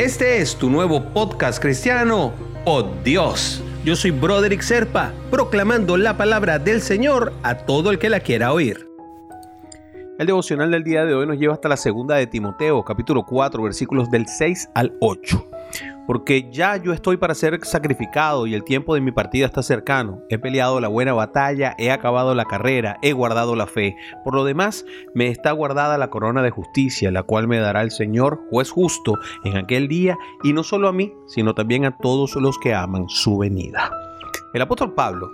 Este es tu nuevo podcast cristiano, Oh Dios. Yo soy Broderick Serpa, proclamando la palabra del Señor a todo el que la quiera oír. El devocional del día de hoy nos lleva hasta la segunda de Timoteo, capítulo 4, versículos del 6 al 8 porque ya yo estoy para ser sacrificado y el tiempo de mi partida está cercano. He peleado la buena batalla, he acabado la carrera, he guardado la fe. Por lo demás, me está guardada la corona de justicia, la cual me dará el Señor, juez justo, en aquel día, y no solo a mí, sino también a todos los que aman su venida. El apóstol Pablo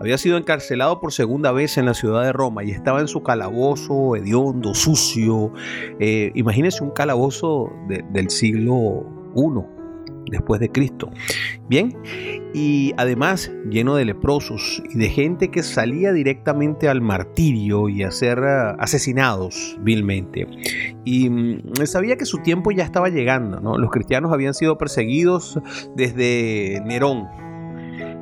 había sido encarcelado por segunda vez en la ciudad de Roma y estaba en su calabozo hediondo, sucio. Eh, imagínense un calabozo del siglo I, después de Cristo. Bien, y además lleno de leprosos y de gente que salía directamente al martirio y a ser ah, asesinados vilmente. Y mm, sabía que su tiempo ya estaba llegando, ¿no? Los cristianos habían sido perseguidos desde Nerón,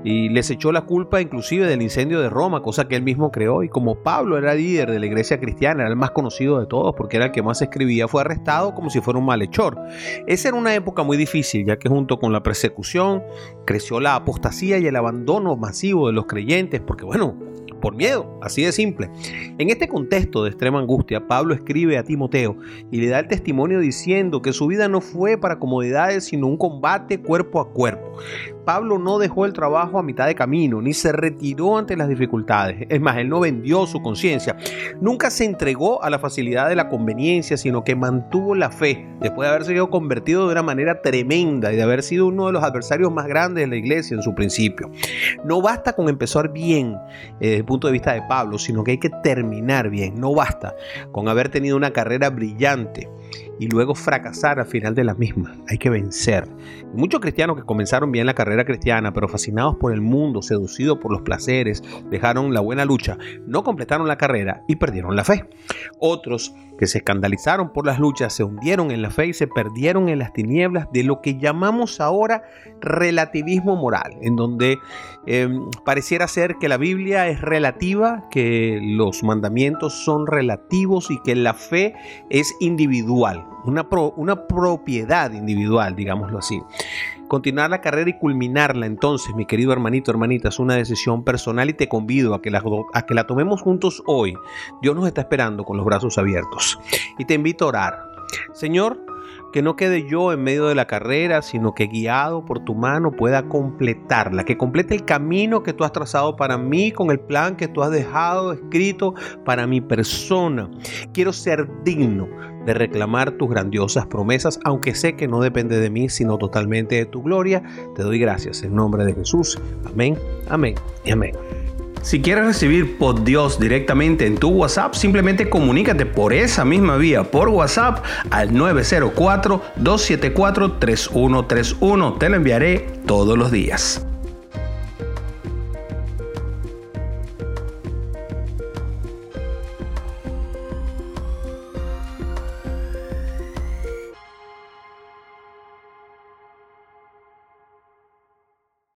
y les echó la culpa inclusive del incendio de Roma, cosa que él mismo creó. Y como Pablo era líder de la iglesia cristiana, era el más conocido de todos porque era el que más escribía, fue arrestado como si fuera un malhechor. Esa era una época muy difícil, ya que junto con la persecución creció la apostasía y el abandono masivo de los creyentes, porque bueno, por miedo, así de simple. En este contexto de extrema angustia, Pablo escribe a Timoteo y le da el testimonio diciendo que su vida no fue para comodidades, sino un combate cuerpo a cuerpo. Pablo no dejó el trabajo a mitad de camino, ni se retiró ante las dificultades. Es más, él no vendió su conciencia. Nunca se entregó a la facilidad de la conveniencia, sino que mantuvo la fe, después de haber sido convertido de una manera tremenda y de haber sido uno de los adversarios más grandes de la iglesia en su principio. No basta con empezar bien eh, desde el punto de vista de Pablo, sino que hay que terminar bien. No basta con haber tenido una carrera brillante y luego fracasar al final de la misma. Hay que vencer. muchos cristianos que comenzaron bien la carrera cristiana, pero fascinados por el mundo, seducidos por los placeres, dejaron la buena lucha, no completaron la carrera y perdieron la fe. Otros que se escandalizaron por las luchas, se hundieron en la fe y se perdieron en las tinieblas de lo que llamamos ahora relativismo moral, en donde em, pareciera ser que la Biblia es relativa, que los mandamientos son relativos y que la fe es individual una, una propiedad individual, digámoslo así. Continuar la carrera y culminarla entonces, mi querido hermanito, hermanita, es una decisión personal y te convido a que, la, a que la tomemos juntos hoy. Dios nos está esperando con los brazos abiertos. Y te invito a orar. Señor, que no quede yo en medio de la carrera, sino que guiado por tu mano pueda completarla, que complete el camino que tú has trazado para mí con el plan que tú has dejado escrito para mi persona. Quiero ser digno de reclamar tus grandiosas promesas, aunque sé que no depende de mí, sino totalmente de tu gloria. Te doy gracias en nombre de Jesús. Amén, amén y amén. Si quieres recibir por Dios directamente en tu WhatsApp, simplemente comunícate por esa misma vía por WhatsApp al 904-274-3131. Te lo enviaré todos los días.